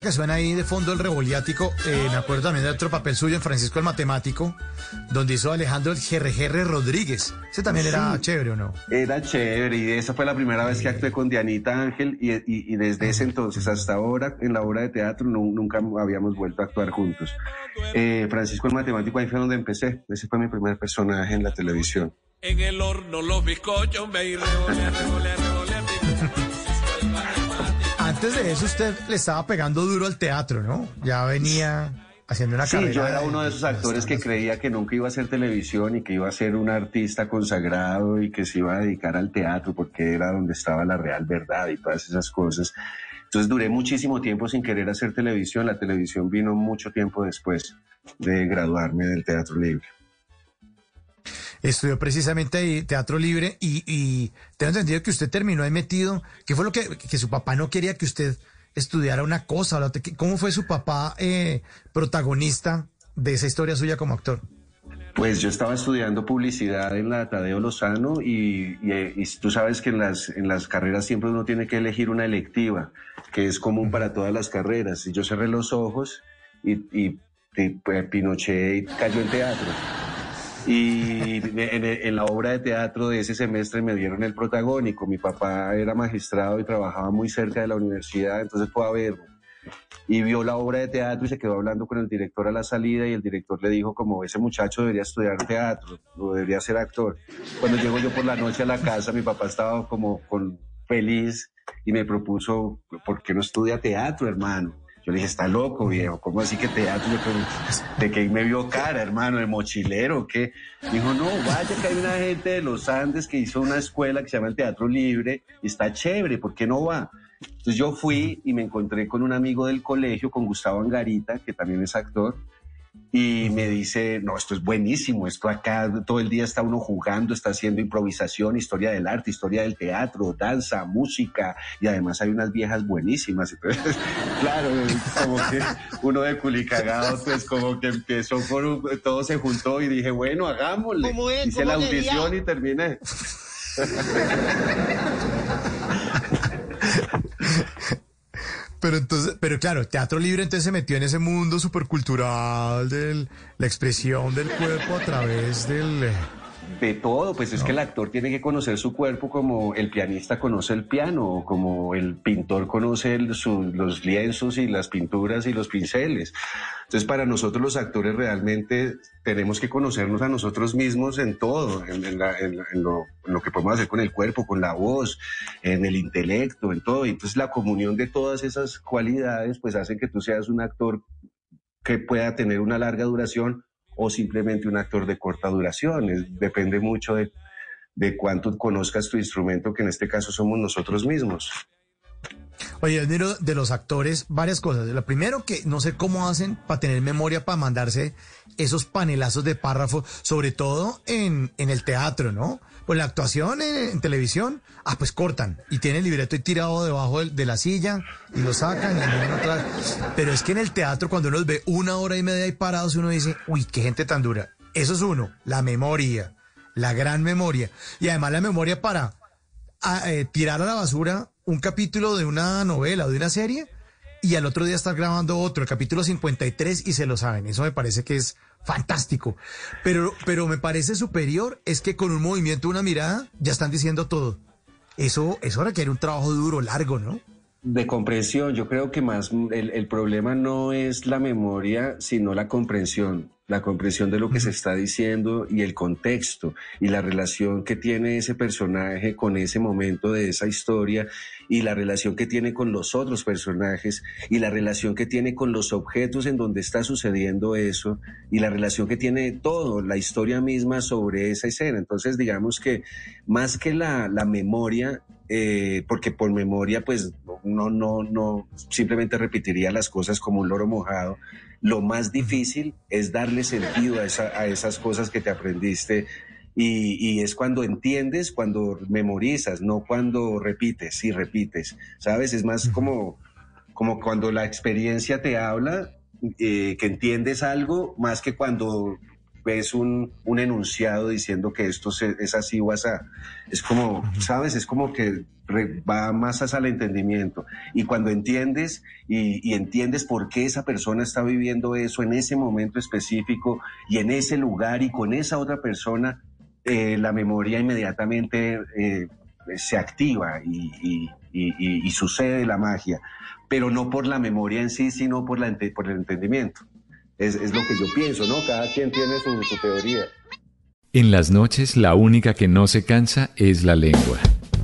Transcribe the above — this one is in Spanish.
que suena ahí de fondo el revoliático, eh, me acuerdo también de otro papel suyo en Francisco el Matemático, donde hizo Alejandro el GRGR Rodríguez. Ese también era chévere, ¿o no? Era chévere, y esa fue la primera vez que actué con Dianita Ángel, y, y, desde ese entonces hasta ahora, en la obra de teatro, nunca habíamos vuelto a actuar juntos. Eh, Francisco el Matemático, ahí fue donde empecé. Ese fue mi primer personaje en la televisión. En el horno los bizcochos me antes de eso usted le estaba pegando duro al teatro, ¿no? Ya venía haciendo una carrera. Sí, yo era uno de esos actores que creía que nunca iba a hacer televisión y que iba a ser un artista consagrado y que se iba a dedicar al teatro porque era donde estaba la real verdad y todas esas cosas. Entonces duré muchísimo tiempo sin querer hacer televisión. La televisión vino mucho tiempo después de graduarme del Teatro Libre estudió precisamente ahí Teatro Libre y, y tengo entendido que usted terminó ahí metido. ¿Qué fue lo que, que su papá no quería que usted estudiara una cosa? ¿Cómo fue su papá eh, protagonista de esa historia suya como actor? Pues yo estaba estudiando publicidad en la Tadeo Lozano y, y, tú sabes que en las, en las carreras siempre uno tiene que elegir una electiva, que es común para todas las carreras. Y yo cerré los ojos y, y, y pues, Pinochet cayó en teatro. Y en, la obra de teatro de ese semestre me dieron el protagónico. Mi papá era magistrado y trabajaba muy cerca de la universidad, entonces fue a verlo. Y vio la obra de teatro y se quedó hablando con el director a la salida y el director le dijo como ese muchacho debería estudiar teatro, debería ser actor. Cuando llego yo por la noche a la casa, mi papá estaba como con feliz y me propuso, ¿por qué no estudia teatro, hermano? Yo le dije, está loco, viejo, ¿cómo así que teatro? ¿De que me vio cara, hermano, de mochilero? ¿Qué? Dijo, no, vaya que hay una gente de los Andes que hizo una escuela que se llama el Teatro Libre y está chévere, ¿por qué no va? Entonces yo fui y me encontré con un amigo del colegio, con Gustavo Angarita, que también es actor, y me dice, no, esto es buenísimo, esto acá todo el día está uno jugando, está haciendo improvisación, historia del arte, historia del teatro, danza, música, y además hay unas viejas buenísimas. Entonces, claro, como que uno de culicagado, pues como que empezó por, todo se juntó y dije, bueno, hagámosle. Hice la audición y terminé. Pero entonces, pero claro, Teatro Libre entonces se metió en ese mundo supercultural de la expresión del cuerpo a través del eh, de todo, pues es que el actor tiene que conocer su cuerpo como el pianista conoce el piano, como el pintor conoce los lienzos y las pinturas y los pinceles. Entonces, para nosotros los actores realmente tenemos que conocernos a nosotros mismos en todo, en, lo, lo, que podemos hacer con el cuerpo, con la voz, en el intelecto, en todo. Y entonces la comunión de todas esas cualidades, pues hacen que tú seas un actor que pueda tener una larga duración o simplemente un actor de corta duración. depende mucho de, de cuánto conozcas tu instrumento, que en este caso somos nosotros mismos. Oye, admiro de los actores varias cosas. Lo primero que no sé cómo hacen para tener memoria para mandarse esos panelazos de párrafos, sobre todo en, en el teatro, ¿no? Pues la actuación en, televisión, ah, pues cortan y tienen el libreto y tirado debajo de, la silla y lo sacan y vienen otra Pero es que en el teatro, cuando uno los ve una hora y media ahí parados, uno dice, uy, qué gente tan dura. Eso es uno, la memoria, la gran memoria. Y además la memoria para ah, eh, tirar a la basura un capítulo de una novela o de una serie y al otro día estar grabando otro, el capítulo 53 y se lo saben. Eso me parece que es fantástico. Pero, pero me parece superior es que con un movimiento, una mirada, ya están diciendo todo. Eso, eso requiere un trabajo duro, largo, ¿no? De comprensión, yo creo que más el, el problema no es la memoria, sino la comprensión la comprensión de lo que se está diciendo y el contexto y la relación que tiene ese personaje con ese momento de esa historia y la relación que tiene con los otros personajes y la relación que tiene con los objetos en donde está sucediendo eso y la relación que tiene todo, la historia misma sobre esa escena. Entonces, digamos que más que la, la memoria, eh, porque por memoria, pues no, no, no, simplemente repetiría las cosas como un loro mojado, lo más difícil es darle sentido a, a esas cosas que te aprendiste y, es cuando entiendes, cuando memorizas, no cuando repites y repites, ¿sabes? Es más como, como cuando la experiencia te habla, eh, que entiendes algo, más que cuando ves un, un enunciado diciendo que esto es así o así. Es como, ¿sabes? Es como que va más hacia el entendimiento. Y cuando entiendes y, entiendes por qué esa persona está viviendo eso en ese momento específico y en ese lugar y con esa otra persona, eh, la memoria inmediatamente eh, se activa y, sucede la magia, pero no por la memoria en sí, sino por, la, por el entendimiento. Es, lo que yo pienso, ¿no? Cada quien tiene su, su teoría. En las noches la única que no se cansa es la lengua.